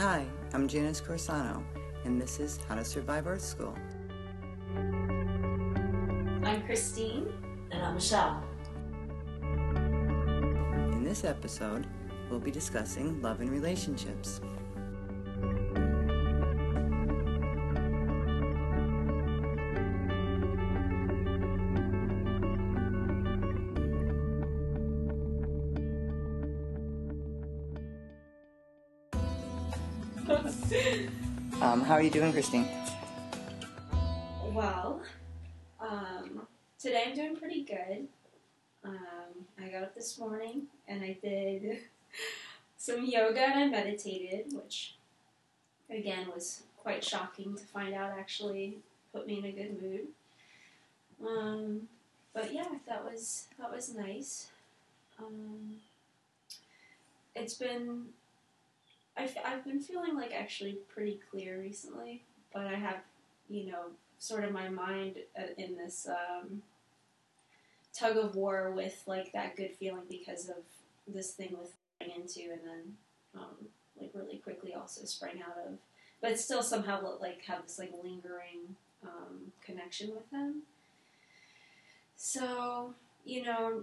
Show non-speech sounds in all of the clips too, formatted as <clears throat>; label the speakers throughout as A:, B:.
A: Hi, I'm Janice Corsano, and this is How to Survive Earth School.
B: I'm Christine.
C: And I'm Michelle.
A: In this episode, we'll be discussing love and relationships. How are you doing, Christine?
B: Well, um, today I'm doing pretty good. Um, I got up this morning and I did <laughs> some yoga and I meditated, which again was quite shocking to find out actually put me in a good mood. Um, but yeah, that was that was nice. Um, it's been I've, I've been feeling like actually pretty clear recently, but I have, you know, sort of my mind uh, in this um, tug of war with like that good feeling because of this thing with into and then um, like really quickly also sprang out of, but still somehow like have this like lingering um, connection with them. So you know,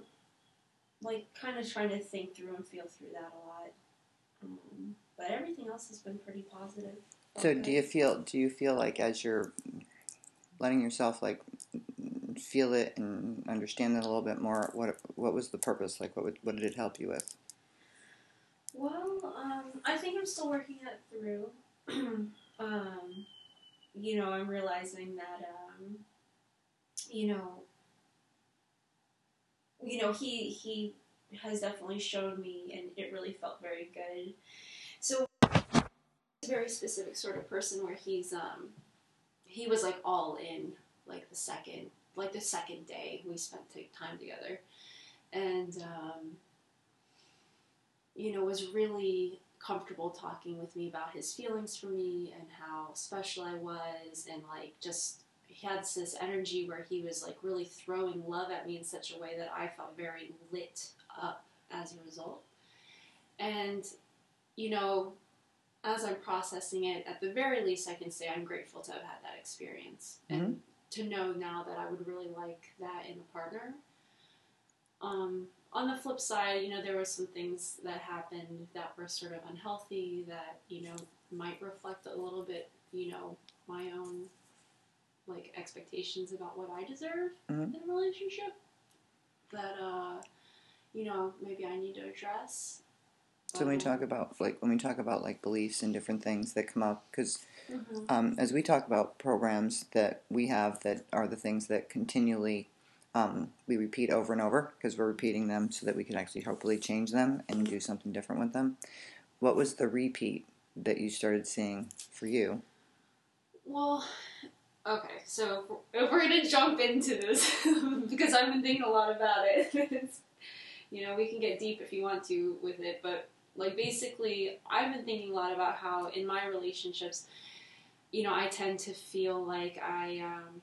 B: like kind of trying to think through and feel through that a lot. Um, but everything else has been pretty positive.
A: So, do you feel do you feel like as you're letting yourself like feel it and understand it a little bit more, what what was the purpose? Like, what would, what did it help you with?
B: Well, um, I think I'm still working it through. <clears throat> um, you know, I'm realizing that, um, you know, you know, he he has definitely shown me, and it really felt very good. So, he's a very specific sort of person where he's um, he was like all in, like the second, like the second day we spent time together, and um, you know, was really comfortable talking with me about his feelings for me and how special I was, and like just he had this energy where he was like really throwing love at me in such a way that I felt very lit up as a result. And you know, as I'm processing it, at the very least, I can say I'm grateful to have had that experience
A: Mm-hmm.
B: and to know now that I would really like that in a partner. Um, on the flip side, you know, there were some things that happened that were sort of unhealthy that, you know, might reflect a little bit, you know, my own like expectations about what I deserve
A: Mhm.
B: in a relationship that uh you know, maybe I need to address.
A: So when we talk about like when we talk about like beliefs and different things that come up, because
B: mhm.
A: um, as we talk about programs that we have that are the things that continually um, we repeat over and over because we're repeating them so that we can actually hopefully change them and do something different with them. What was the repeat that you started seeing for you?
B: Well, okay, so if we're gonna jump into this <laughs> because I've been thinking a lot about it. <laughs> You know, we can get deep if you want to with it, but like basically, I've been thinking a lot about how in my relationships, you know, I tend to feel like I um,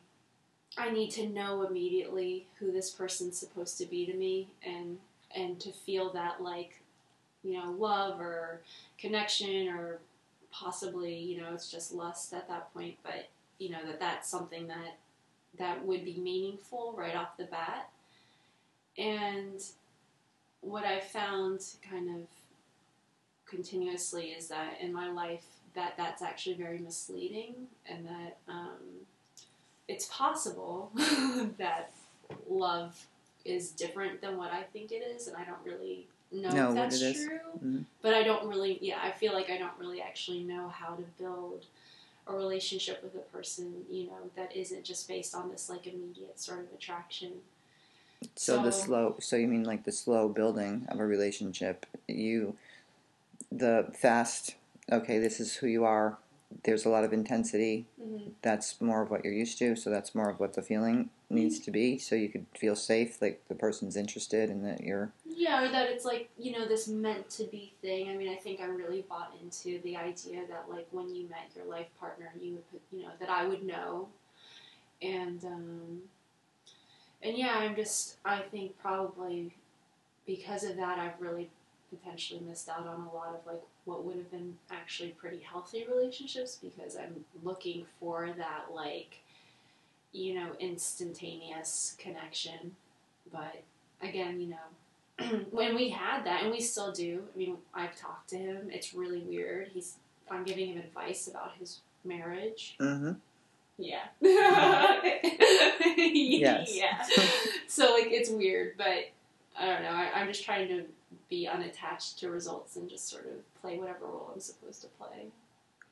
B: I need to know immediately who this person's supposed to be to me, and and to feel that like you know love or connection or possibly you know it's just lust at that point, but you know that that's something that that would be meaningful right off the bat, and what I found kind of continuously is that in my life that that's actually very misleading and that um, it's possible <laughs> that love is different than what I think it is and I don't really know
A: Know
B: if that's true
A: Mhm.
B: but I don't really yeah I feel like I don't really actually know how to build a relationship with a person you know that isn't just based on this like immediate sort of attraction
A: So, the slow. So you mean like the slow building of a relationship? You, the fast. Okay, this is who you are. There's a lot of intensity.
B: hmm
A: That's more of what you're used to. So that's more of what the feeling needs to be. So you could feel safe, like the person's interested, and that you're.
B: Yeah, or that it's like, you know, this meant to be thing. I mean, I think I'm really bought into the idea that, like, when you met your life partner, you would, put, you know, that I would know. And, um, and yeah, I'm just, I think probably because of that, I've really potentially missed out on a lot of like what would have been actually pretty healthy relationships because I'm looking for that like you know instantaneous connection. But again you know <clears throat> when we had that and we still do I mean I've talked to him. It's really weird. He's I'm giving him advice about his marriage.
A: Mm-hmm.
B: yeah. <laughs>
A: Yes.
B: yeah. So like it's weird but I don't know. I, I'm just trying to be unattached to results and just sort of play whatever role I'm supposed to play.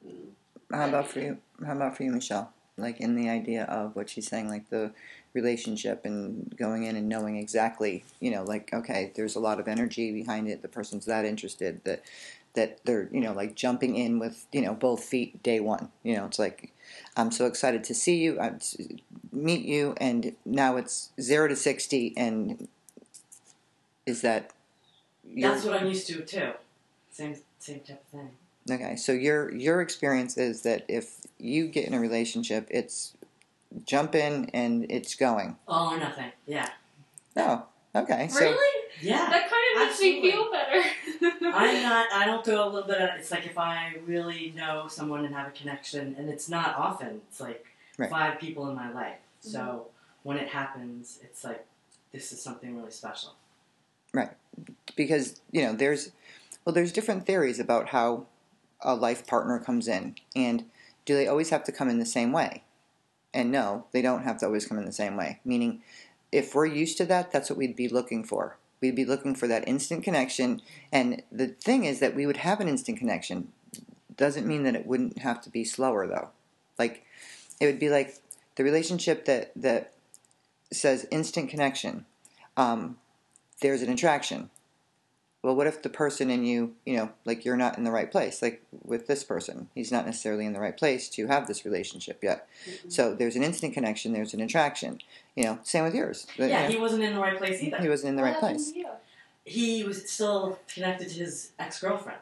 B: Mm.
A: How about for you? How about for you, Michelle? Like in the idea of what she's saying, like the relationship and going in and knowing exactly, you know, like okay, there's a lot of energy behind it. The person's that interested that that they're, you know, like jumping in with, you know, both feet day one. You know, it's like I'm so excited to see you, I meet you, and now it's zero to sixty, and is that? Your-
C: That's what I'm used to too. Same same type of thing.
A: Okay, so your your experience is that if you get in a relationship, it's jump in and it's going.
C: All or nothing. Yeah.
A: Oh, okay. So
B: really?
C: Yeah.
B: That kind of makes me feel better. <laughs>
C: I'm not. I don't throw a little bit. Of, it's like if I really know someone and have a connection, and it's not often. It's like
A: Right.
C: five people in my life. So mm-hmm. when it happens, it's like this is something really special.
A: Because you know there's well there's different theories about how a life partner comes in and do they always have to come in the same way? And no they don't have to always come in the same way. Meaning if we're used to that that's what we'd be looking for. We'd be looking for that instant connection and the thing is that we would have an instant connection. Doesn't mean that it wouldn't have to be slower though. Like it would be like the relationship that that says instant connection. Um, there's an attraction well, what if the person in you, you know, like you're not in the right place? Like with this person, he's not necessarily in the right place to have this relationship yet. Mm-hmm. So there's an instant connection, there's an attraction. You know, same with yours.
C: Yeah,
A: you
C: he wasn't in the right place either.
A: he wasn't in the right place.
C: He was still connected to his ex girlfriend,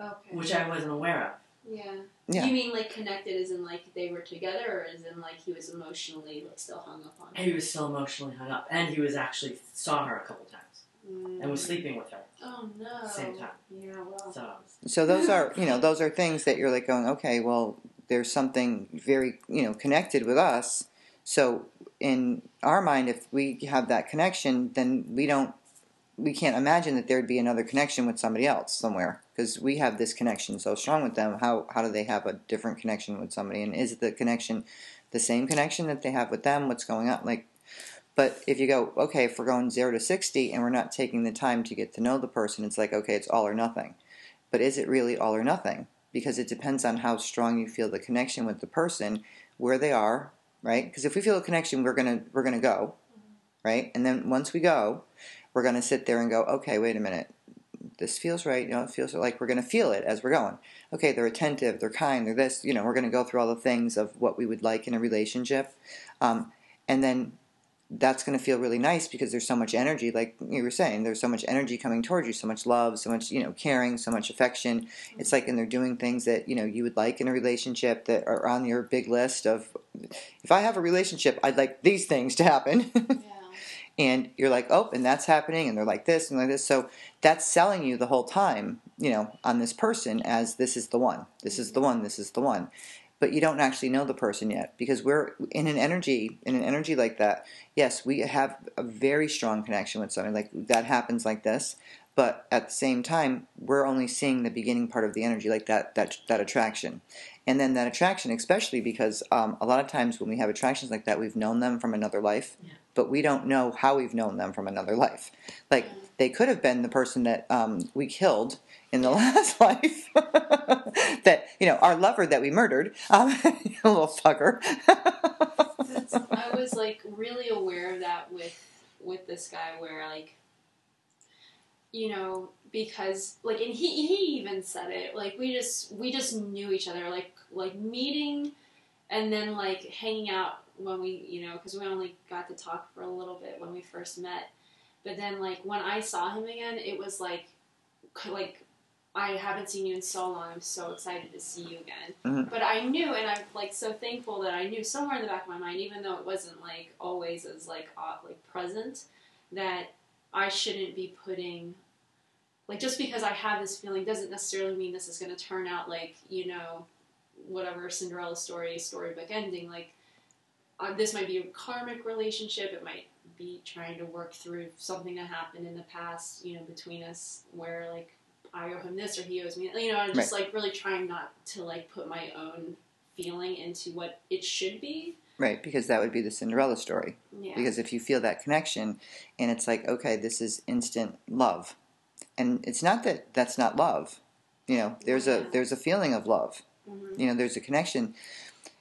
B: Okay.
C: which I wasn't aware of.
B: yeah.
A: Yeah.
B: You mean like connected as in like they were together or as in like he was emotionally like still hung up on her?
C: He was still emotionally hung up, and he was actually saw her a couple times
B: Mm.
C: and was sleeping with her.
B: Oh no.
C: at the same time.
B: Yeah, well.
C: So
A: So those are, you know, <laughs> those are things that you're like going, okay, well, there's something very, you know, connected with us. So in our mind, if we have that connection, then we don't, we can't imagine that there'd be another connection with somebody else somewhere because we have this connection so strong with them. How how do they have a different connection with somebody? And is the connection the same connection that they have with them? What's going on? Like, but if you go, okay, if we're going zero to sixty and we're not taking the time to get to know the person, it's like, okay, it's all or nothing. But is it really all or nothing? Because it depends on how strong you feel the connection with the person, where they are, right? Because if we feel a connection, we're gonna we're gonna go, right? And then once we go, we're gonna sit there and go, okay, wait a minute, this feels right. You know, it feels like we're gonna feel it as we're going. Okay, they're attentive, they're kind, they're this. You know, we're gonna go through all the things of what we would like in a relationship, um, and then that's going to feel really nice because there's so much energy like you were saying there's so much energy coming towards you so much love so much you know caring so much affection it's like and they're doing things that you know you would like in a relationship that are on your big list of if i have a relationship i'd like these things to happen <laughs>
B: Yeah.
A: And you're like oh and that's happening and they're like this and like this. So that's selling you the whole time you know on this person as this is the one this is the one this is the one. But you don't actually know the person yet because we're in an energy in an energy like that yes we have a very strong connection with somebody like that happens like this but at the same time we're only seeing the beginning part of the energy like that that that attraction and then that attraction especially because um, a lot of times when we have attractions like that we've known them from another life
C: Yeah.
A: but we don't know how we've known them from another life. Like they could have been the person that um, we killed in the <laughs> last life <laughs> that you know our lover that we murdered. Um, <laughs> a little fucker.
B: I was like really aware of that with with this guy where like you know because like and he he even said it like we just we just knew each other like like meeting and then like hanging out when we you know because we only got to talk for a little bit when we first met but then like when I saw him again it was like like I haven't seen you in so long I'm so excited to see you again
A: Mhm.
B: but I knew and I'm like so thankful that I knew somewhere in the back of my mind even though it wasn't like always as like like present that I shouldn't be putting like just because I have this feeling doesn't necessarily mean this is going to turn out like you know whatever Cinderella story storybook ending. Like uh, this might be a karmic relationship. It might be trying to work through something that happened in the past, you know, between us where like I owe him this or he owes me. You know, I'm just like really trying not to like put my own feeling into what it should be.
A: Right, because that would be the Cinderella story.
B: Yeah.
A: Because if you feel that connection, and it's like, okay, this is instant love, and it's not that that's not love. You know, there's a there's a feeling of love.
B: Mhm.
A: You know, there's a connection.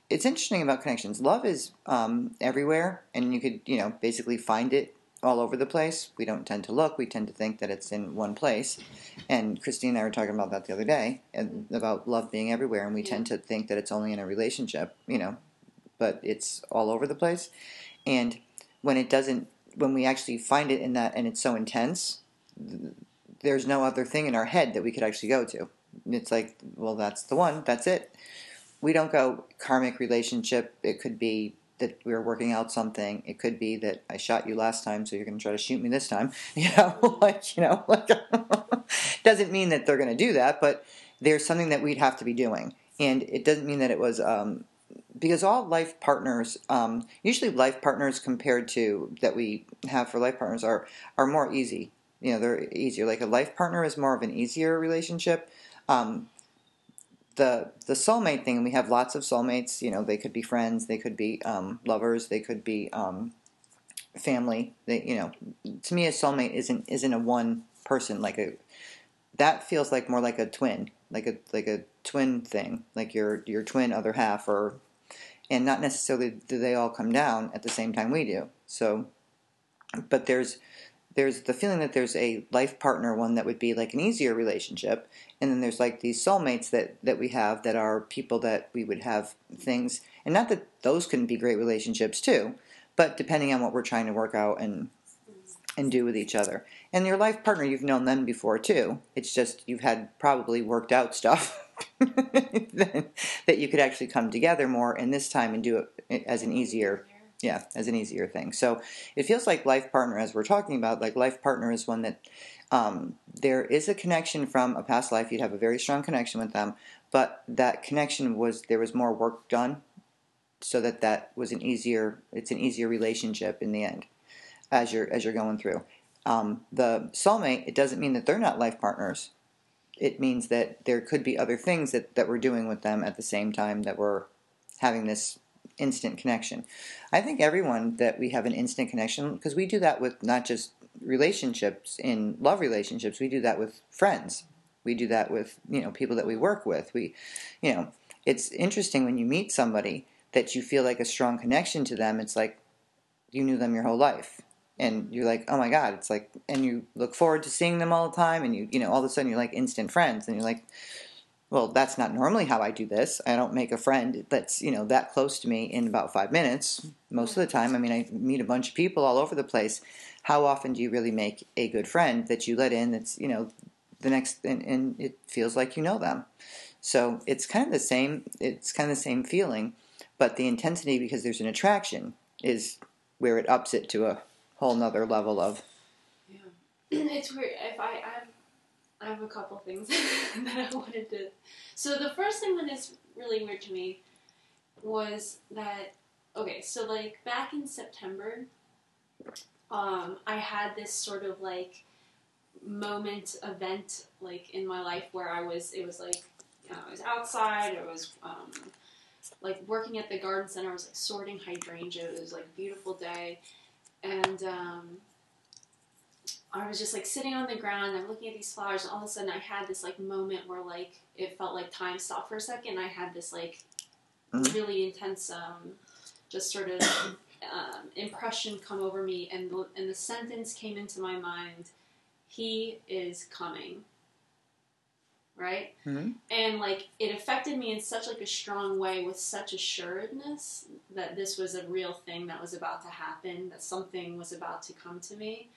A: It's interesting about connections. Love is um, everywhere, and you could you know basically find it all over the place. We don't tend to look. We tend to think that it's in one place. And Christine and I were talking about that the other day, and about love being everywhere, and we
B: Yeah.
A: tend to think that it's only in a relationship. You know, but it's all over the place. And when it doesn't, when we actually find it in that, and it's so intense, there's no other thing in our head that we could actually go to. It's like, well, that's the one. That's it. We don't go karmic relationship. It could be that we are working out something. It could be that I shot you last time, so you're going to try to shoot me this time. <laughs> You know, <laughs> like you know, like <laughs> doesn't mean that they're going to do that, but there's something that we'd have to be doing, and it doesn't mean that it was um, because all life partners, um, usually life partners compared to that we have for life partners are are more easy. You know, they're easier. Like a life partner is more of an easier relationship. Um, the the soulmate thing, we have lots of soulmates. You know, they could be friends, they could be um, lovers, they could be um, family. They, you know, to me, a soulmate isn't isn't a one person like a. That feels like more like a twin, like a like a twin thing, like your your twin other half, or and not necessarily do they all come down at the same time we do. So, but there's there's the feeling that there's a life partner one that would be like an easier relationship. And then there's like these soulmates that that we have that are people that we would have things. And not that those couldn't be great relationships too but depending on what we're trying to work out and and do with each other. And your life partner you've known them before too. It's just you've had probably worked out stuff <laughs> <laughs> that you could actually come together more in this time and do it as an easier yeah, as an easier thing. So it feels like life partner, as we're talking about, like life partner is one that um, there is a connection from a past life. You'd have a very strong connection with them, but that connection was there was more work done, so that that was an easier. It's an easier relationship in the end, as you're as you're going through. Um, the soulmate. It doesn't mean that they're not life partners. It means that there could be other things that, that we're doing with them at the same time that we're having this instant connection. I think everyone that we have an instant connection because we do that with not just relationships in love relationships, we do that with friends. We do that with, you know, people that we work with. We you know, it's interesting when you meet somebody that you feel like a strong connection to them. It's like you knew them your whole life. And you're like, oh my God, it's like, and you look forward to seeing them all the time, and you, you know, all of a sudden you're like instant friends, and you're like, well, that's not normally how I do this. I don't make a friend that's, you know, that close to me in about five minutes. Most of the time, I mean, I meet a bunch of people all over the place. How often do you really make a good friend that you let in that's, you know, the next, and, and it feels like you know them? So it's kind of the same, it's kind of the same feeling, but the intensity, because there's an attraction, is where it ups it to a whole nother level of, Yeah, <clears throat>
B: it's weird. If I, I have, I have a couple things <laughs> that I wanted to. So the first thing that is really weird to me was that okay. So like back in September, um, I had this sort of like moment event like in my life where I was. It was like you know, I was outside. I was um, like working at the garden center. I was like sorting hydrangea. It was like a beautiful day, and um, I was just like sitting on the ground. I'm looking at these flowers, and all of a sudden, I had this like moment where like it felt like time stopped for a second. I had this like
A: Mhm.
B: really intense, um, just sort of um, impression come over me, and the, and the sentence came into my mind: "He is coming." Right,
A: Mhm.
B: and like it affected me in such like a strong way with such assuredness that this was a real thing that was about to happen, that something was about to come to me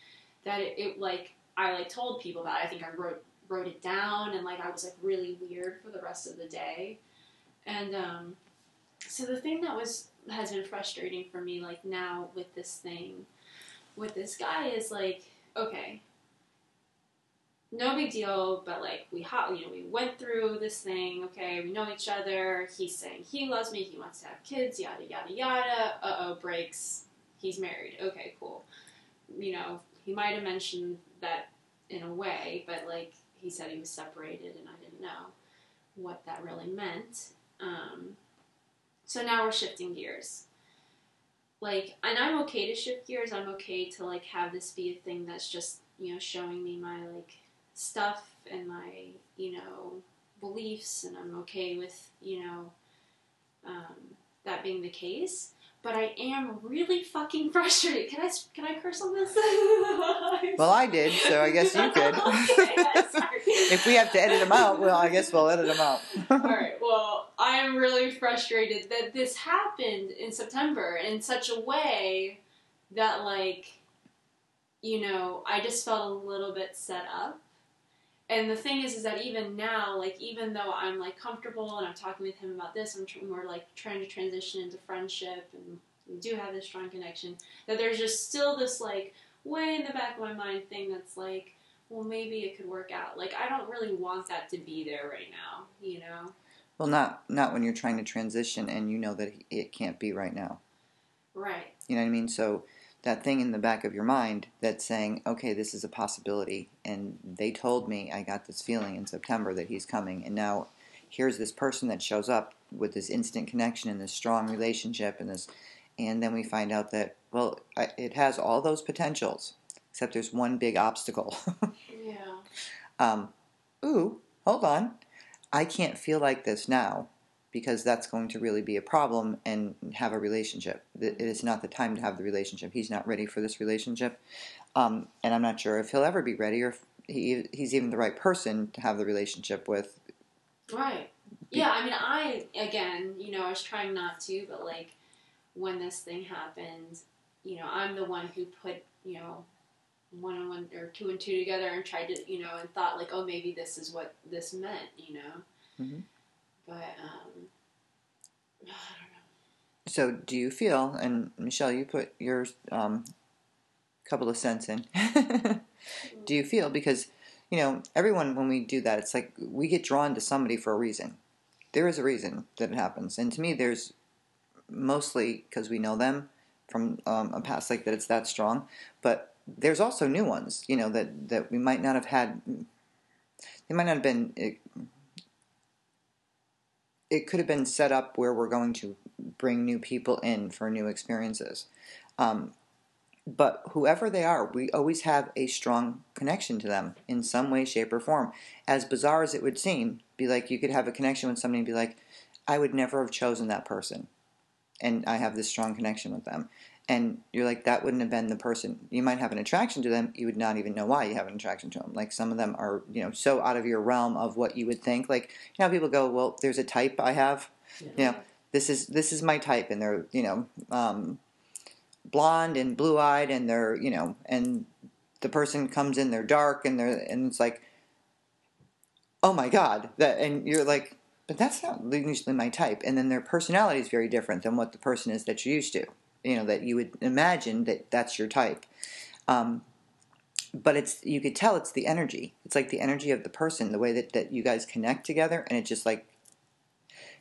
B: that it, it like I like told people about. It. I think I wrote wrote it down and like I was like really weird for the rest of the day. And um, so the thing that was has been frustrating for me like now with this thing with this guy is like okay no big deal, but like we ha- you know we went through this thing. Okay, we know each other. He's saying he loves me. He wants to have kids. Yada yada yada. Uh oh, breaks. He's married. Okay, cool. You know, he might have mentioned that in a way, but like he said he was separated, and I didn't know what that really meant. Um, so now we're shifting gears. Like, and I'm okay to shift gears. I'm okay to like have this be a thing that's just you know showing me my like stuff and my you know beliefs, and I'm okay with you know um, that being the case. But I am really fucking <laughs> frustrated. Can I can I curse on this? <laughs>
A: Well, I did, so I guess you could. <laughs>
B: Okay,
A: if we have to edit them out, well, I guess we'll edit them out.
B: All right. Well, I am really frustrated that this happened in September in such a way that, like, you know, I just felt a little bit set up. And the thing is, is that even now, like, even though I'm like comfortable and I'm talking with him about this, I'm tr- we're like trying to transition into friendship and we do have this strong connection. That there's just still this like way in the back of my mind thing that's like, well, maybe it could work out. Like, I don't really want that to be there right now, you know?
A: Well, not not when you're trying to transition and you know that it can't be right now.
B: Right.
A: You know what I mean? So that thing in the back of your mind that's saying, okay, this is a possibility, and they told me I got this feeling in September that he's coming, and now here's this person that shows up with this instant connection and this strong relationship and this, and then we find out that well, I, it has all those potentials, except there's one big obstacle.
B: Yeah. <laughs>
A: um, ooh, hold on, I can't feel like this now because that's going to really be a problem and have a relationship. It is not the time to have the relationship. He's not ready for this relationship, um, and I'm not sure if he'll ever be ready or if he, he's even the right person to have the relationship with.
B: Right. Yeah, I mean, I, again, you know, I was trying not to, but like, when this thing happened, you know, I'm the one who put, you know, one and one or two and two together and tried to, you know, and thought like, oh, maybe this is what this meant, you know.
A: Mhm.
B: But um, <sighs> I don't know.
A: So, do you feel? And Michelle, you put your um, couple of cents in. <laughs> do you feel because you know everyone when we do that, it's like we get drawn to somebody for a reason. There is a reason that it happens, and to me, there's mostly because we know them from um, a past like that. It's that strong, but there's also new ones. You know that that we might not have had. They might not have been. It, could have been set up where we're going to bring new people in for new experiences. Um, but whoever they are, we always have a strong connection to them in some way, shape, or form. As bizarre as it would seem, be like you could have a connection with somebody and be like, I would never have chosen that person. And I have this strong connection with them. And you're like, that wouldn't have been the person. You might have an attraction to them, you would not even know why you have an attraction to them. Like some of them are, you know, so out of your realm of what you would think. Like, you know, people go, well, there's a type I have.
C: Yeah.
A: You know, this is this is my type, and they're you know um, blonde and blue eyed, and they're you know, and the person comes in, they're dark, and they're and it's like, oh my god, that, and you're like, but that's not usually my type, and then their personality is very different than what the person is that you're used to, you know, that you would imagine that that's your type. Um, but it's you could tell it's the energy. It's like the energy of the person, the way that, that you guys connect together, and it just like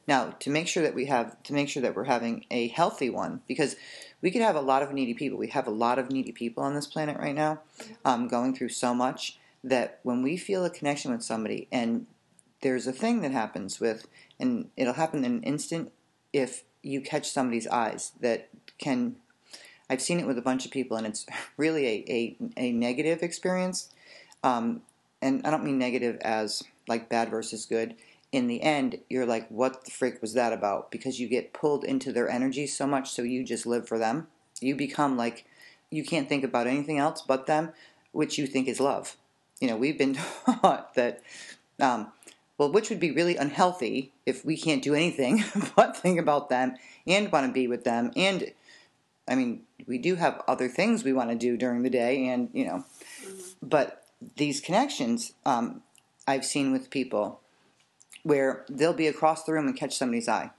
A: now, to make sure that we have to make sure that we're having a healthy one, because we could have a lot of needy people. We have a lot of needy people on this planet right now, um, going through so much that when we feel a connection with somebody, and there's a thing that happens with, and it'll happen in an instant if you catch somebody's eyes that can. I've seen it with a bunch of people, and it's <laughs> really a a, a negative experience. Um, and I don't mean negative as like bad versus good in the end, you're like, what the freak was that about? Because you get pulled into their energy so much, so you just live for them. You become like, you can't think about anything else but them, which you think is love. You know, we've been <laughs> taught that, um, well, which would be really unhealthy if we can't do anything <laughs> but think about them and want to be with them. And, I mean, we do have other things we want to do during the day, and, you know, but these connections um, I've seen with people where they'll be across the room and catch somebody's eye.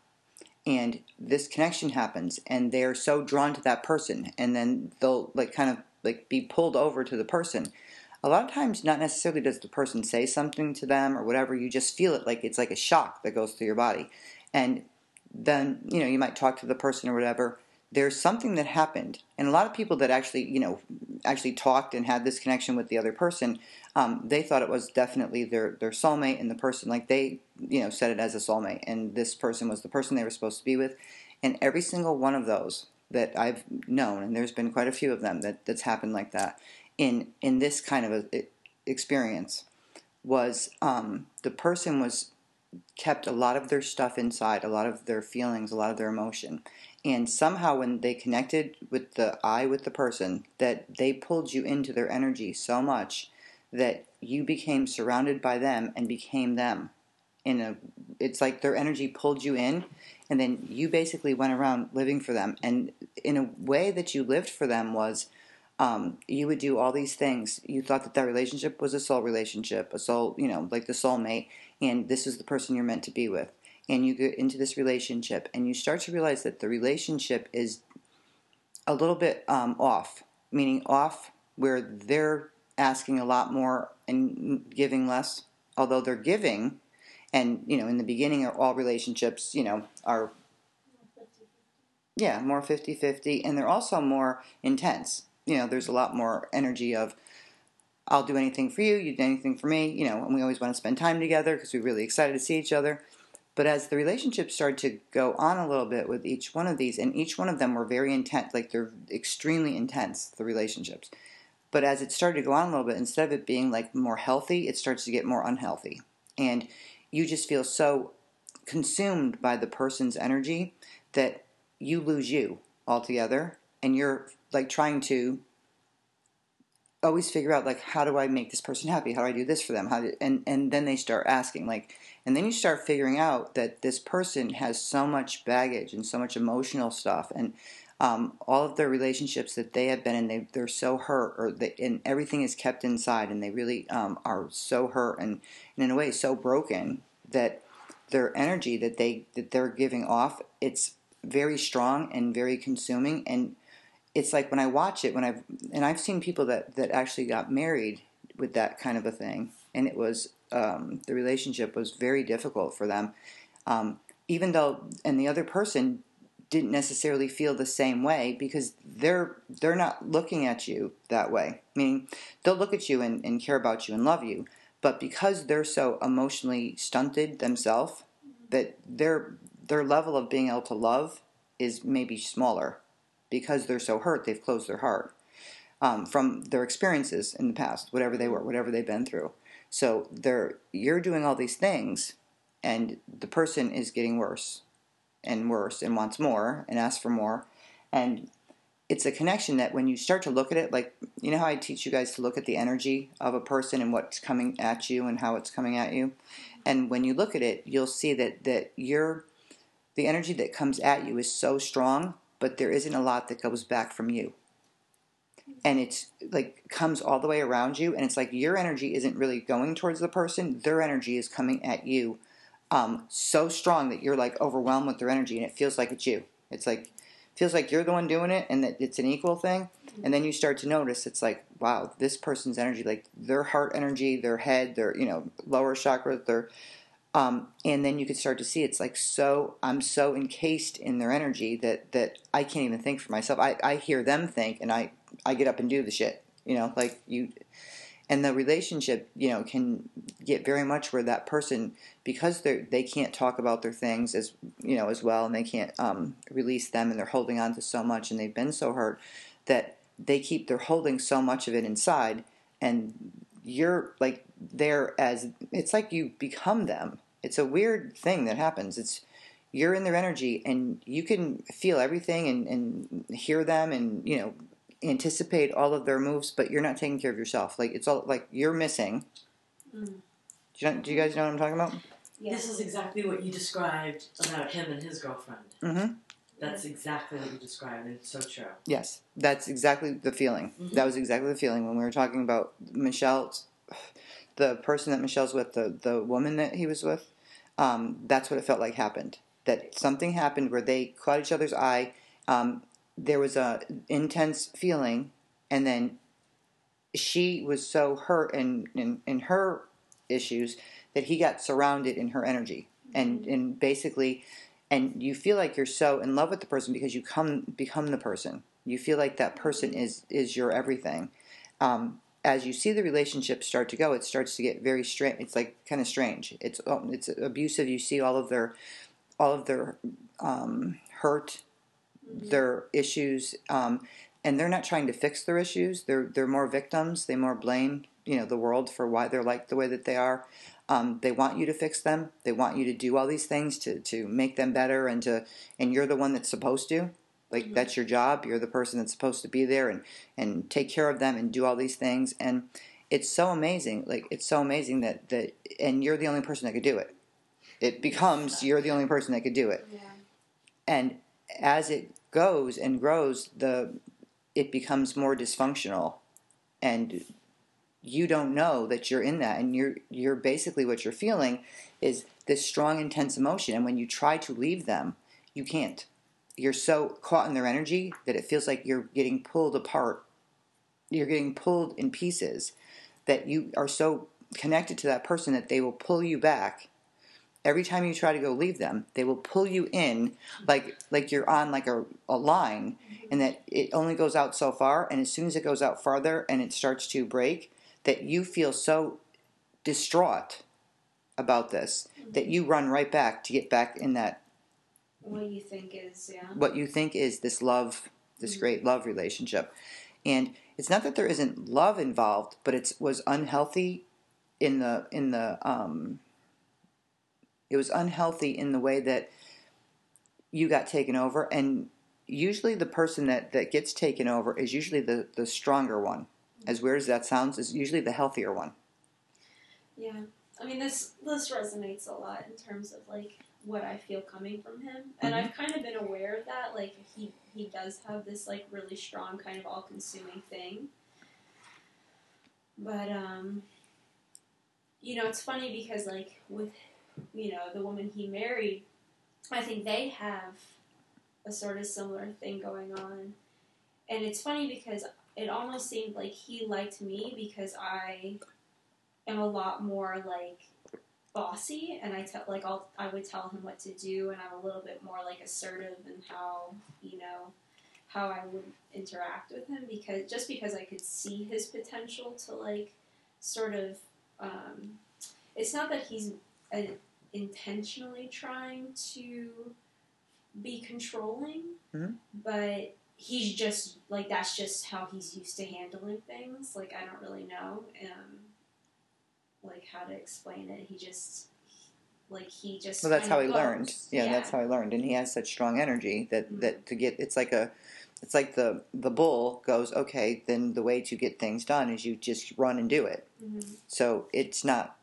A: And this connection happens, and they're so drawn to that person, and then they'll like kind of like be pulled over to the person. a lot of times not necessarily does the person say something to them or whatever you just feel it like it's like a shock that goes through your body and then you know you might talk to the person or whatever there's something that happened and a lot of people that actually you know actually talked and had this connection with the other person um, they thought it was definitely their their soulmate and the person like they you know said it as a soulmate and this person was the person they were supposed to be with and every single one of those that I've known and there's been quite a few of them that that's happened like that in in this kind of a, experience was um, the person was kept a lot of their stuff inside, a lot of their feelings, a lot of their emotion. And somehow, when they connected with the I with the person, that they pulled you into their energy so much that you became surrounded by them and became them. In a, it's like their energy pulled you in, and then you basically went around living for them. And in a way that you lived for them was um, you would do all these things. You thought that that relationship was a soul relationship, a soul, you know, like the soulmate, and this is the person you're meant to be with. And you get into this relationship, and you start to realize that the relationship is a little bit um, off, meaning off where they're asking a lot more and giving less, although they're giving. And you know, in the beginning, all relationships, you know, are yeah more 50-50 and they're also more intense you know, there's a lot more energy of I'll do anything for you, you do anything for me, you know, and we always want to spend time together because we're really excited to see each other. But as the relationships started to go on a little bit with each one of these, and each one of them were very intense, like they're extremely intense, the relationships. But as it started to go on a little bit, instead of it being like more healthy, it starts to get more unhealthy. And you just feel so consumed by the person's energy that you lose you altogether and you're like trying to always figure out like how do I make this person happy? How do I do this for them? How do, and and then they start asking like and then you start figuring out that this person has so much baggage and so much emotional stuff and um, all of their relationships that they have been in, they, they're so hurt, or they, and everything is kept inside, and they really um, are so hurt and, and in a way so broken that their energy that they that they're giving off, it's very strong and very consuming, and it's like when I watch it, when I've and I've seen people that that actually got married with that kind of a thing, and it was um, the relationship was very difficult for them, um, even though and the other person didn't necessarily feel the same way because they're they're not looking at you that way. Meaning they'll look at you and, and care about you and love you, but because they're so emotionally stunted themselves, that their their level of being able to love is maybe smaller because they're so hurt, they've closed their heart um, from their experiences in the past, whatever they were, whatever they've been through. So they're you're doing all these things, and the person is getting worse and worse and wants more and asks for more, and it's a connection that when you start to look at it, like you know how I teach you guys to look at the energy of a person and what's coming at you and how it's coming at you, and when you look at it, you'll see that that you're the energy that comes at you is so strong but there isn't a lot that goes back from you. And it's like comes all the way around you, and it's like your energy isn't really going towards the person, their energy is coming at you um, so strong that you're like overwhelmed with their energy, and it feels like it's you. It's like feels like you're the one doing it and that it's an equal thing and then you start to notice it's like wow this person's energy like their heart energy their head their you know lower chakra their um, and then you can start to see it's like so I'm so encased in their energy that that I can't even think for myself. I, I hear them think and I I get up and do the shit. You know, like you and the relationship, you know, can get very much where that person because they they can't talk about their things as you know as well and they can't um, release them and they're holding on to so much and they've been so hurt that they keep they're holding so much of it inside and you're like there as it's like you become them. It's a weird thing that happens. It's you're in their energy and you can feel everything and, and hear them and you know anticipate all of their moves, but you're not taking care of yourself. Like it's all like you're missing. Mm. Do, you, do you guys know what I'm talking about?
C: Yeah. This is exactly what you described about him and his girlfriend. Mm-hmm. That's exactly what you described, and it's so true.
A: Yes, that's exactly the feeling. Mm-hmm. That was exactly the feeling when we were talking about Michelle's the person that Michelle's with, the the woman that he was with, um, that's what it felt like happened. That something happened where they caught each other's eye. Um, there was a intense feeling, and then she was so hurt in, in, in her issues that he got surrounded in her energy and and basically and you feel like you're so in love with the person because you come become the person you feel like that person is is your everything um, as you see the relationship start to go it starts to get very strange it's like kind of strange. It's it's abusive you see all of their all of their um, hurt their issues um, and they're not trying to fix their issues. They're they're more victims. They more blame you know the world for why they're like the way that they are. Um, they want you to fix them. They want you to do all these things to to make them better and to and you're the one that's supposed to like
B: Mhm.
A: that's your job. You're the person that's supposed to be there and and take care of them and do all these things. And it's so amazing like it's so amazing that that and you're the only person that could do it. It becomes you're the only person that could do it.
B: Yeah.
A: and as it goes and grows the it becomes more dysfunctional. And you don't know that you're in that. And you're you're basically what you're feeling is this strong intense emotion. And when you try to leave them you can't you're so caught in their energy that it feels like you're getting pulled apart. You're getting pulled in pieces that you are so connected to that person that they will pull you back. Every time you try to go leave them they will pull you in like like you're on like a, a line and that it only goes out so far and as soon as it goes out farther and it starts to break that you feel so distraught about this that you run right back to get back in that
B: What you think is yeah.
A: what you think is this love this
B: Mhm.
A: great love relationship. And it's not that there isn't love involved but it was unhealthy in the in the um it was unhealthy in the way that you got taken over. And usually the person that that gets taken over is usually the the stronger one. As weird as that sounds is usually the healthier one.
B: Yeah, I mean this this resonates a lot in terms of like what I feel coming from him, and
A: Mhm.
B: I've kind of been aware of that. Like he he does have this like really strong kind of all consuming thing, but um, you know it's funny because like with you know the woman he married, I think they have a sort of similar thing going on, and it's funny because it almost seemed like he liked me because I am a lot more like bossy and I tell like I'll I would tell him what to do and I'm a little bit more like assertive in how you know how I would interact with him because just because I could see his potential to like sort of um, it's not that he's uh, intentionally trying to be controlling
A: Mhm.
B: but he's just like that's just how he's used to handling things like I don't really know um, like how to explain it. He just like he just
A: well that's how he
B: goes.
A: learned yeah, that's how he learned and he has such strong energy that
B: Mhm.
A: that to get it's like a it's like the the bull goes okay then the way to get things done is you just run and do it
B: Mhm.
A: so it's not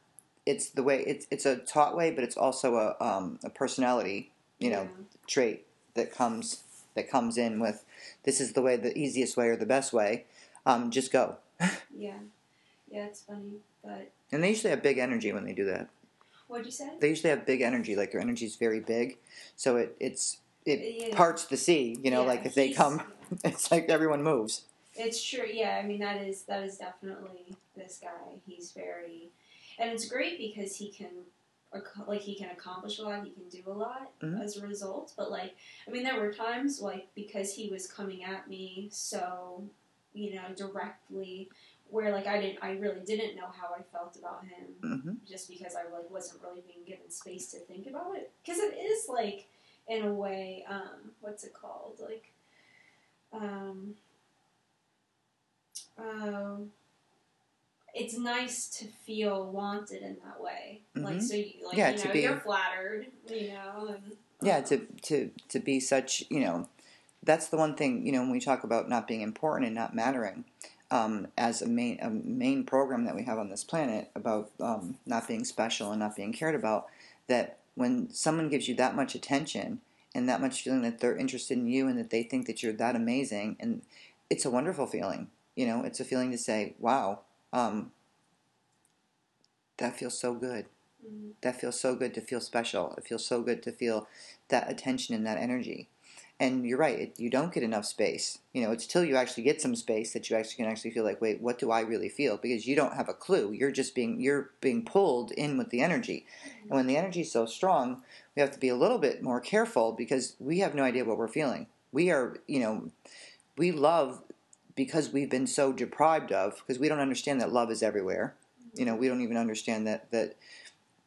A: it's the way it's it's a taught way but it's also a um, a personality you know trait that comes that comes in with this is the way the easiest way or the best way um, just go
B: yeah. <laughs> yeah, yeah, it's funny, but
A: and they usually have big energy when they do that
B: what'd you say?
A: they usually have big energy like their energy is very big so it it's it
B: Yeah.
A: parts the sea you know
B: Yeah,
A: like if they come <laughs> it's like everyone moves
B: It's true. Yeah, I mean that is that is definitely this guy. He's very, and it's great because he can, like he can accomplish a lot. He can do a lot
A: Mhm.
B: as a result. But like, I mean, there were times like because he was coming at me so, you know, directly, where like I didn't, I really didn't know how I felt about him.
A: hmm
B: just because I like wasn't really being given space to think about it. Because it is like, in a way, um, what's it called? Like, um, um, it's nice to feel wanted in that way. Like,
A: Mhm.
B: so you, like
A: Yeah,
B: you
A: to
B: know,
A: be-
B: you're flattered, you know, and
A: yeah
B: um,
A: to to to be such you know that's the one thing you know when we talk about not being important and not mattering um, as a main a main program that we have on this planet about um, not being special and not being cared about that when someone gives you that much attention and that much feeling that they're interested in you and that they think that you're that amazing and it's a wonderful feeling you know it's a feeling to say wow um, that feels so good
B: mhm.
A: that feels so good to feel special. It feels so good to feel that attention and that energy. And you're right, it, you don't get enough space. You know, it's till you actually get some space that you actually can actually feel like, wait, what do I really feel? Because you don't have a clue. You're just being you're being pulled in with the energy. And when the energy is so strong, we have to be a little bit more careful because we have no idea what we're feeling. We are, you know, we love because we've been so deprived of because we don't understand that love is everywhere. You know, we don't even understand that that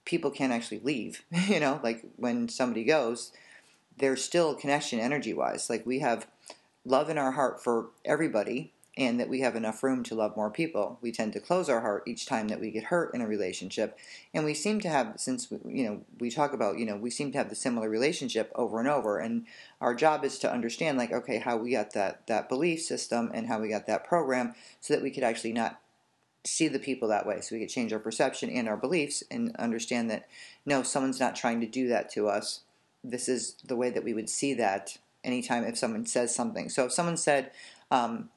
A: people can't actually leave. <laughs> You know, like when somebody goes, there's still connection energy wise. Like we have love in our heart for everybody and that we have enough room to love more people. We tend to close our heart each time that we get hurt in a relationship. And we seem to have, since, we, you know, we talk about, you know, we seem to have the similar relationship over and over. And our job is to understand, like, okay, how we got that, that belief system and how we got that program so that we could actually not see the people that way. So we could change our perception and our beliefs and understand that, no, someone's not trying to do that to us this is the way that we would see that anytime if someone says something. So if someone said, um,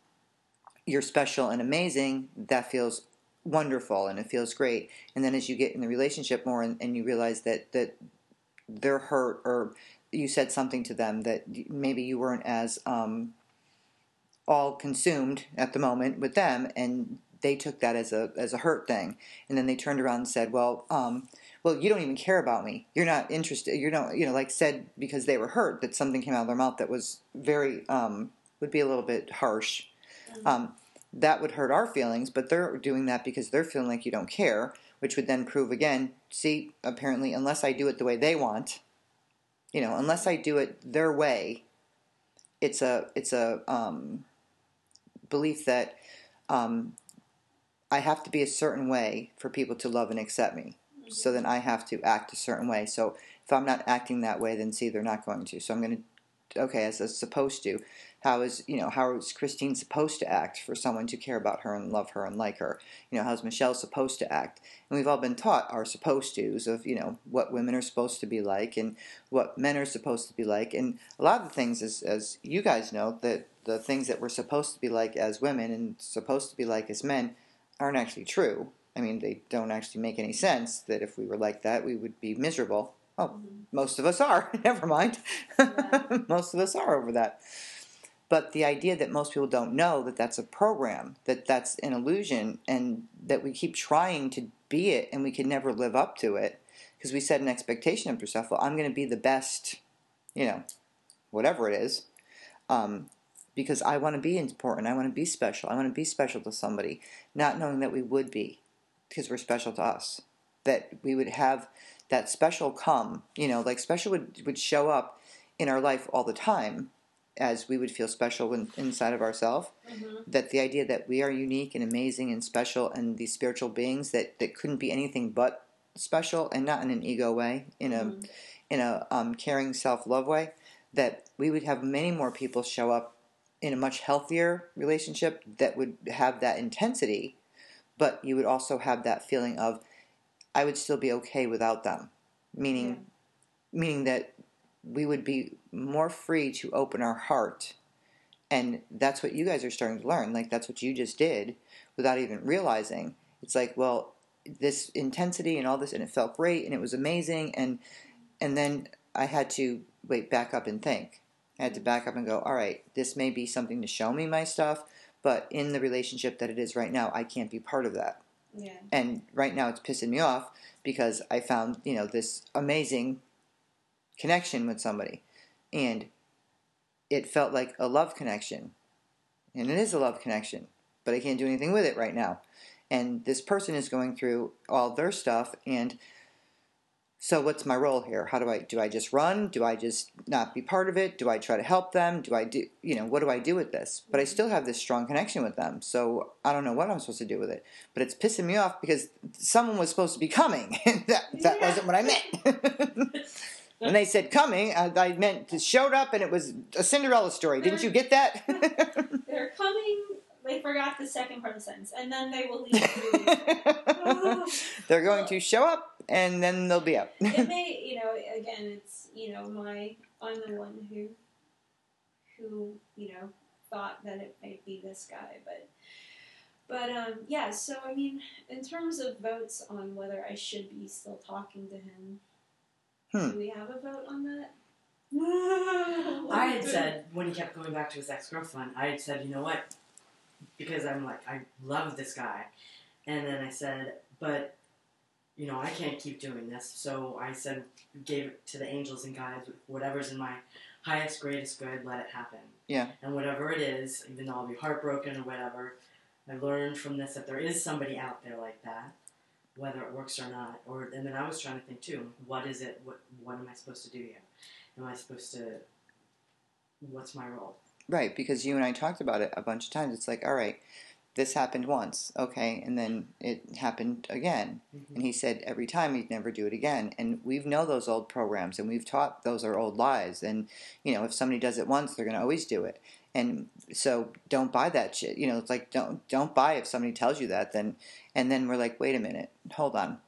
A: you're special and amazing, that feels wonderful and it feels great. And then as you get in the relationship more and, and you realize that, that they're hurt or you said something to them that maybe you weren't as um, all consumed at the moment with them and they took that as a as a hurt thing and then they turned around and said well um, well, you don't even care about me. You're not interested. You're not, you know, like said because they were hurt that something came out of their mouth that was very, um, would be a little bit harsh. Mm-hmm. Um, that would hurt our feelings, but they're doing that because they're feeling like you don't care, which would then prove again, see, apparently, unless I do it the way they want, you know, unless I do it their way, it's a, it's a, um, belief that, um, I have to be a certain way for people to love and accept me so then I have to act a certain way. So if I'm not acting that way, then see, they're not going to. So I'm going to, okay, as it's supposed to. How is you know how is Christine supposed to act for someone to care about her and love her and like her? You know how's Michelle supposed to act? And we've all been taught our supposed tos of you know what women are supposed to be like and what men are supposed to be like. And a lot of the things, as as you guys know, that the things that we're supposed to be like as women and supposed to be like as men aren't actually true. I mean, they don't actually make any sense that if we were like that, we would be miserable. Oh, mm-hmm. most of us are. <laughs> Never mind. Yeah. <laughs> most of us are over that. But the idea that most people don't know that that's a program, that that's an illusion, and that we keep trying to be it and we can never live up to it because we set an expectation of yourself. Well, I'm going to be the best, you know, whatever it is. Um, because I want to be important. I want to be special. I want to be special to somebody, not knowing that we would be because we're special to us. That we would have that special come, you know, like special would, would show up in our life all the time as we would feel special in, inside of ourselves. Mm-hmm. That the idea that we are unique and amazing and special and these spiritual beings that, that couldn't be anything but special and not in an ego way, in a mm-hmm. in a um, caring self love way, that we would have many more people show up in a much healthier relationship that would have that intensity but you would also have that feeling of I would still be okay without them, meaning yeah. meaning that we would be more free to open our heart. And that's what you guys are starting to learn. Like that's what you just did without even realizing. It's like, well, this intensity and all this and it felt great and it was amazing and and then I had to wait back up and think. I had to mm. back up and go, all right, this may be something to show me my stuff, but in the relationship that it is right now, I can't be part of that.
B: Yeah.
A: And right now it's pissing me off because I found, you know, this amazing connection with somebody. And it felt like a love connection. And it is a love connection, but I can't do anything with it right now. And this person is going through all their stuff and so what's my role here? How do I do I just run? Do I just not be part of it? Do I try to help them? Do I do you know, what do I do with this? But I mm-hmm. still have this strong connection with them. So I don't know what I'm supposed to do with it. But it's pissing me off because someone was supposed to be coming. <laughs> that that yeah. wasn't what I meant. <laughs> when they said coming, I, I meant to showed up and it was a Cinderella story. Didn't you get that? <laughs>
B: they're coming they forgot the second part of the sentence, and then they will leave. Oh.
A: They're going to show up and then they'll be up.
B: it <laughs> may, you know, again, it's you know, my I'm the one who, who you know, thought that it might be this guy, but, but um, yeah. So I mean, in terms of votes on whether I should be still talking to him, hmm. do we have a vote on that?
C: I <laughs> I had said <laughs> when he kept going back to his ex girlfriend, I had said, you know what? Because I'm like, I love this guy, and then I said, but you know, I can't keep doing this. So I said, gave it to the angels and guides, whatever's in my highest, greatest good, let it happen.
A: Yeah.
C: And whatever it is, even though I'll be heartbroken or whatever, I learned from this that there is somebody out there like that, whether it works or not. Or and then I was trying to think too, what is it? What what am I supposed to do here? Am I supposed to? What's my role?
A: Right, because you and I talked about it a bunch of times. It's like, all right, this happened once, okay, and then it happened again.
C: Mhm.
A: And he said every time he'd never do it again. And we've know those old programs and we've taught those are old lies. And, you know, if somebody does it once, they're gonna always do it. And so don't buy that shit. You know, it's like don't don't buy if somebody tells you that then and then we're like, wait a minute, hold on.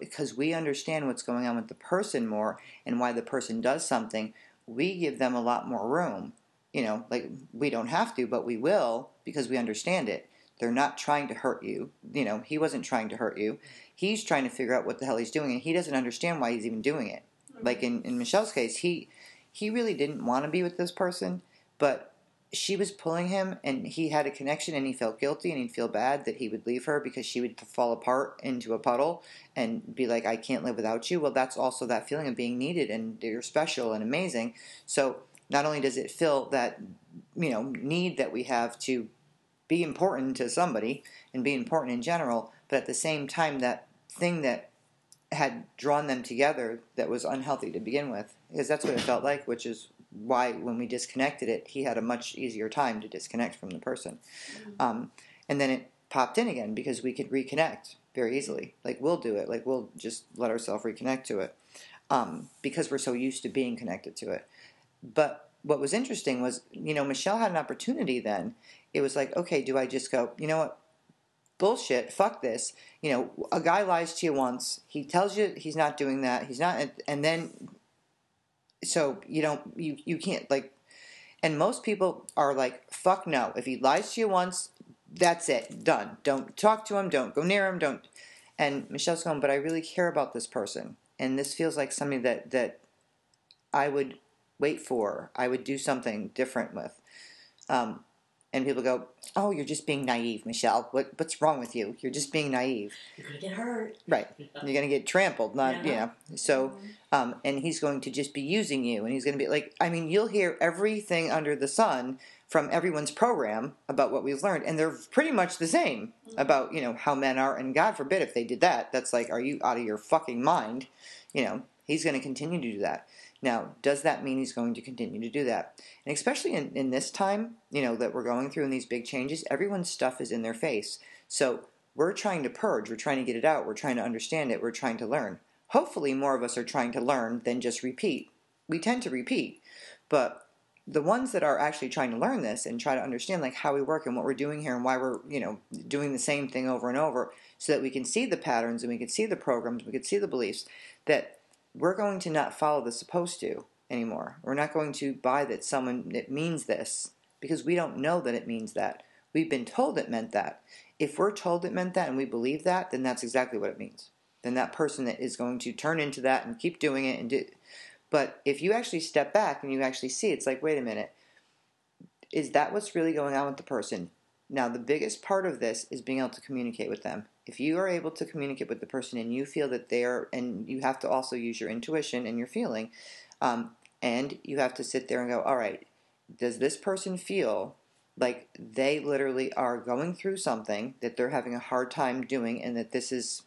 A: Because we understand what's going on with the person more and why the person does something, we give them a lot more room. You know, like we don't have to, but we will because we understand it. They're not trying to hurt you. You know, he wasn't trying to hurt you. He's trying to figure out what the hell he's doing, and he doesn't understand why he's even doing it. Like in, in Michelle's case, he he really didn't want to be with this person, but she was pulling him, and he had a connection, and he felt guilty, and he'd feel bad that he would leave her because she would fall apart into a puddle and be like, "I can't live without you." Well, that's also that feeling of being needed, and you're special and amazing. So not only does it fill that you know need that we have to be important to somebody and be important in general, but at the same time, that thing that had drawn them together that was unhealthy to begin with, because that's what it felt like, which is why when we disconnected it, he had a much easier time to disconnect from the person. Um, and then it popped in again because we could reconnect very easily. Like we'll do it, like we'll just let ourselves reconnect to it um, because we're so used to being connected to it. But what was interesting was, you know, Michelle had an opportunity then. It was like, okay, do I just go, you know what? Bullshit, fuck this. You know, a guy lies to you once, he tells you he's not doing that, he's not, and then, so you don't, you, you can't, like, and most people are like, fuck no. If he lies to you once, that's it, done. Don't talk to him, don't go near him, don't. And Michelle's going, but I really care about this person. And this feels like something that, that I would wait for, I would do something different with. Um, and people go, "Oh, you're just being naive, Michelle. What what's wrong with you? You're just being naive,
C: You're gonna get hurt.
A: right? You're gonna get trampled, not you know." So, um, and he's going to just be using you, and he's going to be like, I mean, you'll hear everything under the sun from everyone's program about what we've learned, and they're pretty much the same about you know how men are. And God forbid if they did that, that's like, are you out of your fucking mind? You know, he's going to continue to do that. Now, does that mean he's going to continue to do that? And especially in, in this time, you know, that we're going through in these big changes, everyone's stuff is in their face. So we're trying to purge, we're trying to get it out, we're trying to understand it, we're trying to learn. Hopefully, more of us are trying to learn than just repeat. We tend to repeat, but the ones that are actually trying to learn this and try to understand like how we work and what we're doing here and why we're you know doing the same thing over and over so that we can see the patterns and we can see the programs we can see the beliefs that we're going to not follow the supposed to anymore. We're not going to buy that someone it means this because we don't know that it means that. We've been told it meant that. If we're told it meant that and we believe that, then that's exactly what it means. Then that person that is going to turn into that and keep doing it and do but if you actually step back and you actually see it's like wait a minute is that what's really going on with the person now the biggest part of this is being able to communicate with them if you are able to communicate with the person and you feel that they are and you have to also use your intuition and your feeling um, and you have to sit there and go all right does this person feel like they literally are going through something that they're having a hard time doing and that this is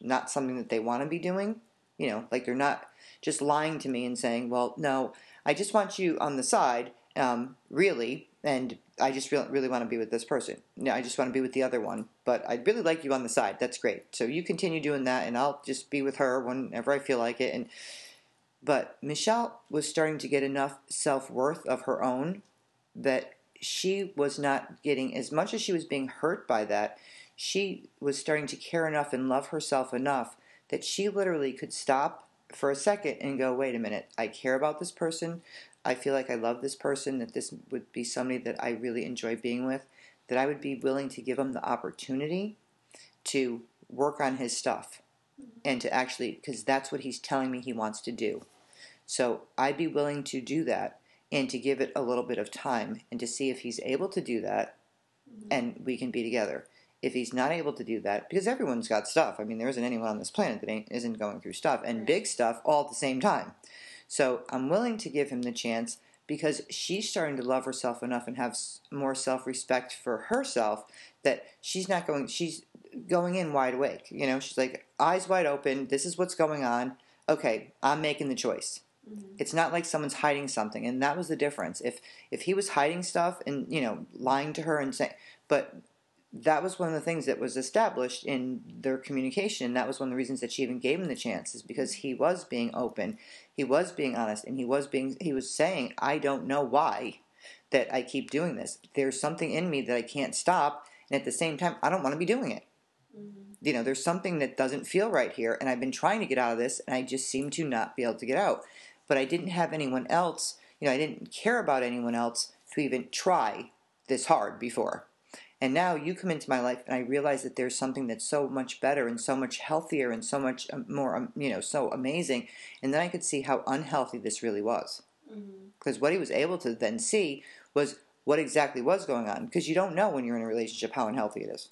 A: not something that they want to be doing? You know like they're not just lying to me and saying well no i just want you on the side um, really and i just really, really want to be with this person. No i just want to be with the other one but i'd really like you on the side. That's great. So you continue doing that and i'll just be with her whenever i feel like it and but michelle was starting to get enough self-worth of her own that she was not getting as much as she was being hurt by that she was starting to care enough and love herself enough that she literally could stop for a second and go, wait a minute, I care about this person. I feel like I love this person, that this would be somebody that I really enjoy being with, that I would be willing to give him the opportunity to work on his stuff and to actually, because that's what he's telling me he wants to do. So I'd be willing to do that. and to give it a little bit of time and to see if he's able to do that and we can be together. If he's not able to do that, because everyone's got stuff. I mean, there isn't anyone on this planet that ain't, isn't going through stuff and big stuff all at the same time. So I'm willing to give him the chance because she's starting to love herself enough and have more self-respect for herself that she's not going. She's going in wide awake. You know, she's like eyes wide open. This is what's going on. Okay, I'm making the choice.
B: Mhm.
A: It's not like someone's hiding something, and that was the difference. If if he was hiding stuff and you know lying to her and saying, but that was one of the things that was established in their communication. That was one of the reasons that she even gave him the chance, is because he was being open, he was being honest, and he was being he was saying, I don't know why that I keep doing this. There's something in me that I can't stop, and at the same time, I don't want to be doing it
B: Mhm.
A: you know, there's something that doesn't feel right here, and I've been trying to get out of this, and I just seem to not be able to get out. But I didn't have anyone else, you know, I didn't care about anyone else to even try this hard before. And now you come into my life, and I realize that there's something that's so much better and so much healthier and so much um, more, um, you know, so amazing. And then I could see how unhealthy this really was. Because what he was able to then see was what exactly was going on. Because you don't know when you're in a relationship how unhealthy it is.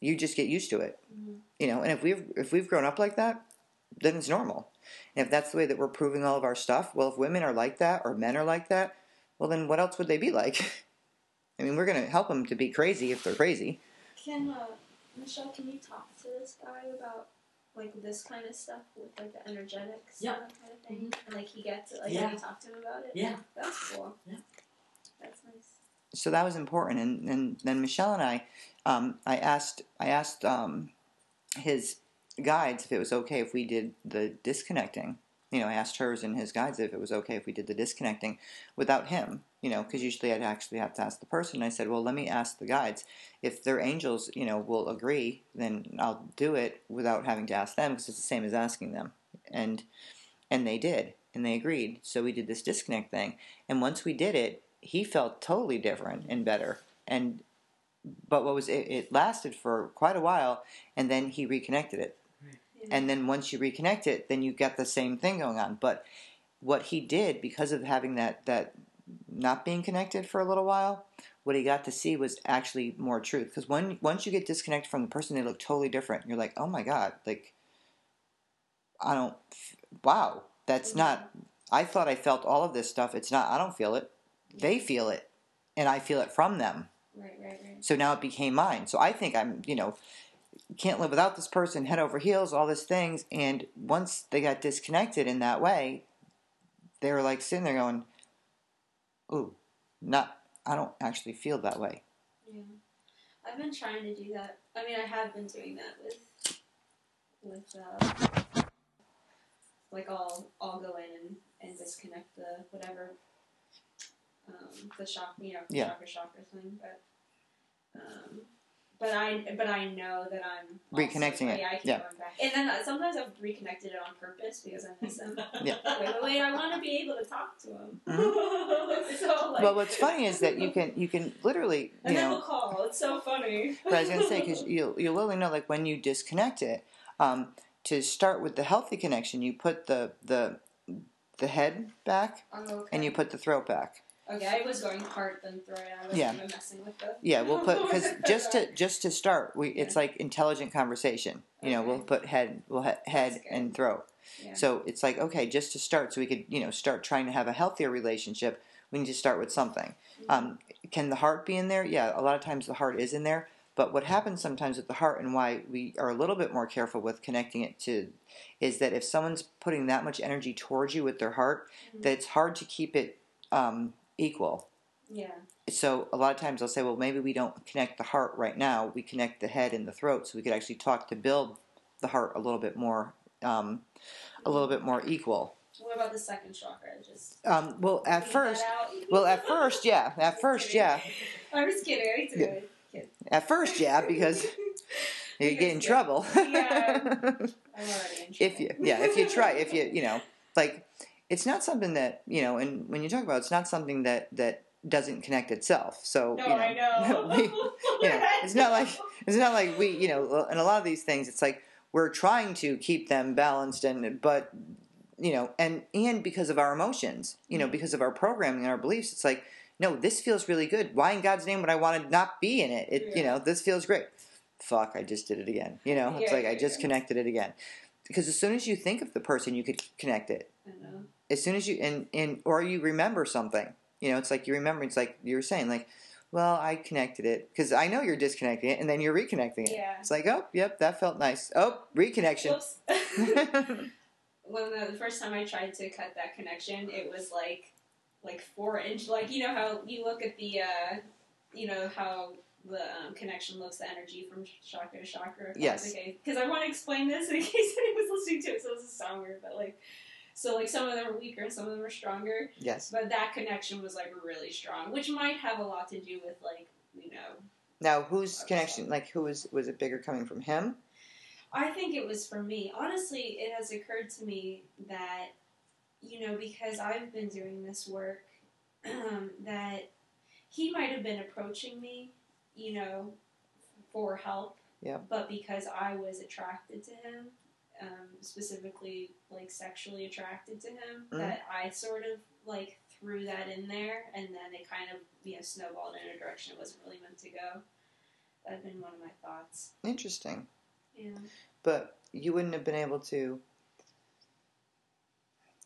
A: You just get used to it
B: Mhm.
A: you know and if we've if we've grown up like that then it's normal and if that's the way that we're proving all of our stuff well if women are like that or men are like that well then what else would they be like <laughs> i mean we're going to help them to be crazy if they're crazy
D: Can uh, Michelle? Can you talk to this guy about like this kind of stuff with like the energetics
C: Yeah.
D: kind of thing? And like he gets it. Like
C: Yeah.
D: can you talk to him about it?
C: Yeah.
D: That's cool.
C: Yeah.
D: That's nice.
A: so that was important and, and then michelle and i um, i asked i asked um, his guides if it was okay if we did the disconnecting you know i asked hers and his guides if it was okay if we did the disconnecting without him you know because usually i'd actually have to ask the person. I said well let me ask the guides. If their angels you know will agree then i'll do it without having to ask them because it's the same as asking them. And and they did and they agreed. So we did this disconnect thing. And once we did it he felt totally different and better. And but what was it, it lasted for quite a while and then he reconnected it And then once you reconnect it then you get the same thing going on. But what he did because of having that that not being connected for a little while what he got to see was actually more truth. Because when once you get disconnected from the person they look totally different. You're like oh my god like i don't wow that's mm-hmm. not i thought i felt all of this stuff. It's not i don't feel it. They feel it and i feel it from them.
D: Right, right, right.
A: so now it became mine. So I think I'm, you know, can't live without this person, head over heels, all these things. And once they got disconnected in that way, they were like sitting there going, "Ooh, not. I don't actually feel that way."
D: Yeah. I've been trying to do that. I mean, I have been doing that with with uh, like I'll I'll go in and, and disconnect the whatever um, the shock you know
A: Yeah.
D: chakra chakra thing, but um, but I but I know that I'm also-
A: Reconnecting it,
D: Yeah, I keep
A: yeah.
D: going back, and then uh, sometimes I've reconnected it on purpose because I miss him. <laughs>
A: Yeah.
D: wait, wait, wait! I want to be able to talk to him.
A: Mhm. <laughs>
D: so like,
A: well, what's funny is that you can you can literally, <laughs>
D: and
A: you
D: then
A: know,
D: we'll call. It's so funny.
A: But I was gonna say because you you literally know like when you disconnect it, um, to start with the healthy connection, you put the the the head back
D: Oh, okay.
A: and you put the throat back.
D: Okay, I was going heart then throat. I wasn't
A: Yeah.
D: messing with the.
A: Yeah, we'll put because <laughs> just to just to start, we it's like intelligent conversation. You know, we'll put head, we'll ha- head and throat.
D: Yeah.
A: So it's like okay, just to start, so we could you know start trying to have a healthier relationship. We need to start with something. Um, can the heart be in there? Yeah, a lot of times the heart is in there. But what happens sometimes with the heart, and why we are a little bit more careful with connecting it to, is that if someone's putting that much energy towards you with their heart,
D: Mhm.
A: that it's hard to keep it um, equal
D: yeah.
A: so a lot of times I'll say, well, maybe we don't connect the heart right now. We connect the head and the throat, so we could actually talk to build the heart a little bit more, um, a little bit more equal.
D: What about the second chakra? Just
A: Um, well, at first, well, at first, yeah, at first, yeah, <laughs>
D: I was kidding. I was
A: Yeah.
D: kidding.
A: at first, yeah, because <laughs> you get in trouble.
D: Yeah. I'm <laughs> already in
A: if you, yeah, if you try, if you, you know, like, it's not something that you know, and when you talk about, it, it's not something that that doesn't connect itself. So
D: No,
A: you know,
D: I <laughs> know.
A: we, <laughs> you know, it's not like it's not like we, you know, and a lot of these things, it's like we're trying to keep them balanced, and but you know, and and because of our emotions, you know, mm-hmm. because of our programming and our beliefs, it's like, no, this feels really good. Why in God's name would I want to not be in it? It, you know, this feels great. Fuck, I just did it again. You know, it's
B: Yeah,
A: like I just
B: yeah.
A: connected it again. Because as soon as you think of the person, you could connect it. As soon as you and and or you remember something, you know, it's like you remember. It's like you were saying, like, well, I connected it because I know you're disconnecting it, and then you're reconnecting it.
B: Yeah.
A: It's like, oh, yep, that felt nice. Oh, reconnection. <laughs>
B: When the, the first time I tried to cut that connection, it was like like four inch. Like you know how you look at the uh, you know how the um, connection looks, the energy from chakra to chakra.
A: Yes.
B: Okay, because I want to explain this in <laughs> case anyone was listening to it, so this is sound weird, but like. So like some of them are weaker and some of them are stronger,
A: yes.
B: but that connection was like really strong, which might have a lot to do with like you know
A: Now, whose connection? Like, who was was it bigger coming from him?
B: I think it was for me. Honestly, it has occurred to me that, you know, because I've been doing this work, um, that he might have been approaching me, you know, for help.
A: Yeah.
B: But because I was attracted to him, um, specifically like sexually attracted to him,
A: Mhm.
B: that I sort of like threw that in there, and then it kind of you know snowballed in a direction it wasn't really meant to go. That'd been one of my thoughts.
A: Interesting.
B: Yeah.
A: But you wouldn't have been able to,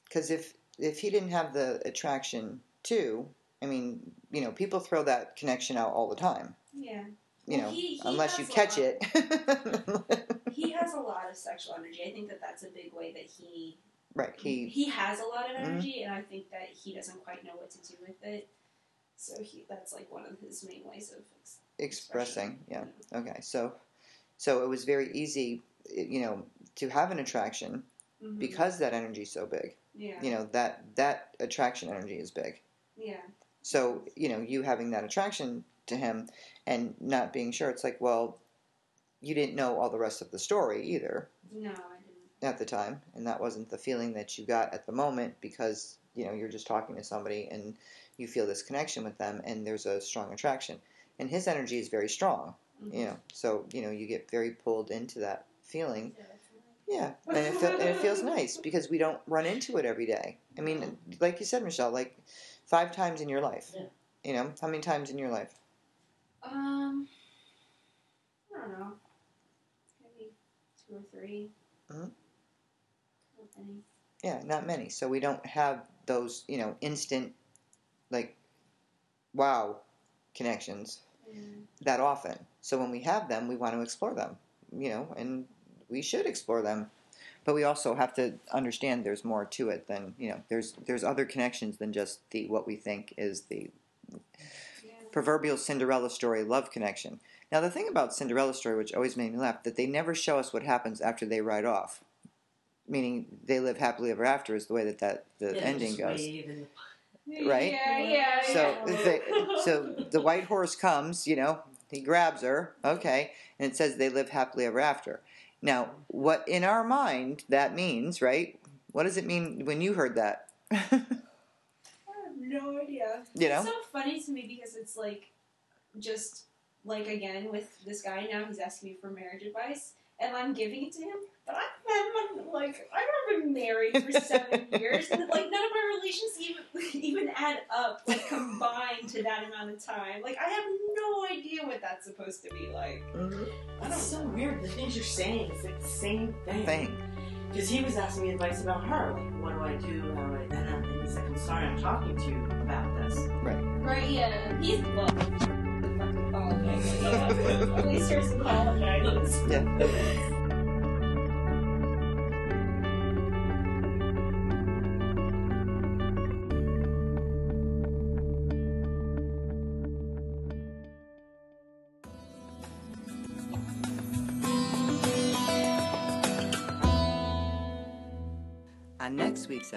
A: because if if he didn't have the attraction too, I mean, you know, people throw that connection out all the time.
B: Yeah.
A: You
B: Well,
A: know,
B: he- he
A: unless you catch it. <laughs>
B: he has a lot of sexual energy. I think that that's a big way that he
A: right. He.
B: he has a lot of
A: Mhm.
B: energy, and I think that he doesn't quite know what to do with it. So he that's like one of his main ways of ex-
A: expressing yeah okay so so it was very easy you know to have an attraction.
B: Mhm.
A: because that energy's so big
B: yeah,
A: you know that that attraction energy is big
B: yeah,
A: so you know you having that attraction to him and not being sure. It's like well you didn't know all the rest of the story either.
B: No, I didn't.
A: at the time. And that wasn't the feeling that you got at the moment because you know you're just talking to somebody and you feel this connection with them and there's a strong attraction. And his energy is very strong
B: Mhm.
A: you know. So you know you get very pulled into that feeling.
B: Yeah,
A: yeah. And it, feel, and it feels nice because we don't run into it every day. I mean like you said michelle like five times in your life
C: Yeah.
A: you know? How many times in your life
B: Um, I don't know, maybe two or 3
A: Mhm.
B: Not many.
A: yeah not many so we don't have those you know instant like wow connections
B: Yeah.
A: that often so when we have them we want to explore them you know and we should explore them but we also have to understand there's more to it than you know there's there's other connections than just the what we think is the. Proverbial Cinderella story love connection. Now, the thing about Cinderella story, which always made me laugh, that they never show us what happens after they ride off. Meaning they live happily ever after is the way that, that the
C: Yeah,
A: ending goes.
C: wave and-
A: Right?
B: Yeah, yeah,
A: So,
B: yeah.
A: they, so the white horse comes, you know, he grabs her, okay, and it says they live happily ever after. Now, what in our mind that means, right? What does it mean when you heard that? <laughs>
B: I have no idea.
A: You know?
B: It's so funny to me because it's like, just like again with this guy now, he's asking me for marriage advice, and I'm giving it to him. But I've been like I've been married for seven <laughs> years, and like none of my relations even <laughs> even add up like combined to that amount of time. Like I have no idea what that's supposed to be like. I
C: It's
B: don't
C: so weird. The things you're saying, is like the same thing.
A: Thing.
C: Because he was asking me advice about her. Like, what do I do? How do I? And, and he's like, I'm sorry, I'm talking to you about this.
B: Right? Right. Yeah. He's well. Fucking apologize. Yeah. <laughs> At least here's some apologizes. <laughs>
A: Yeah. <laughs>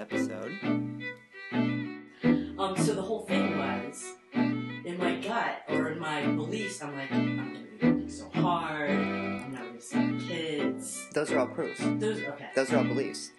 A: episode,
C: Um, so the whole thing was, in my gut or in my beliefs, I'm like, I'm gonna be working so hard. I'm not gonna have kids.
A: those are all proofs.
C: Those okay.
A: Those are all beliefs.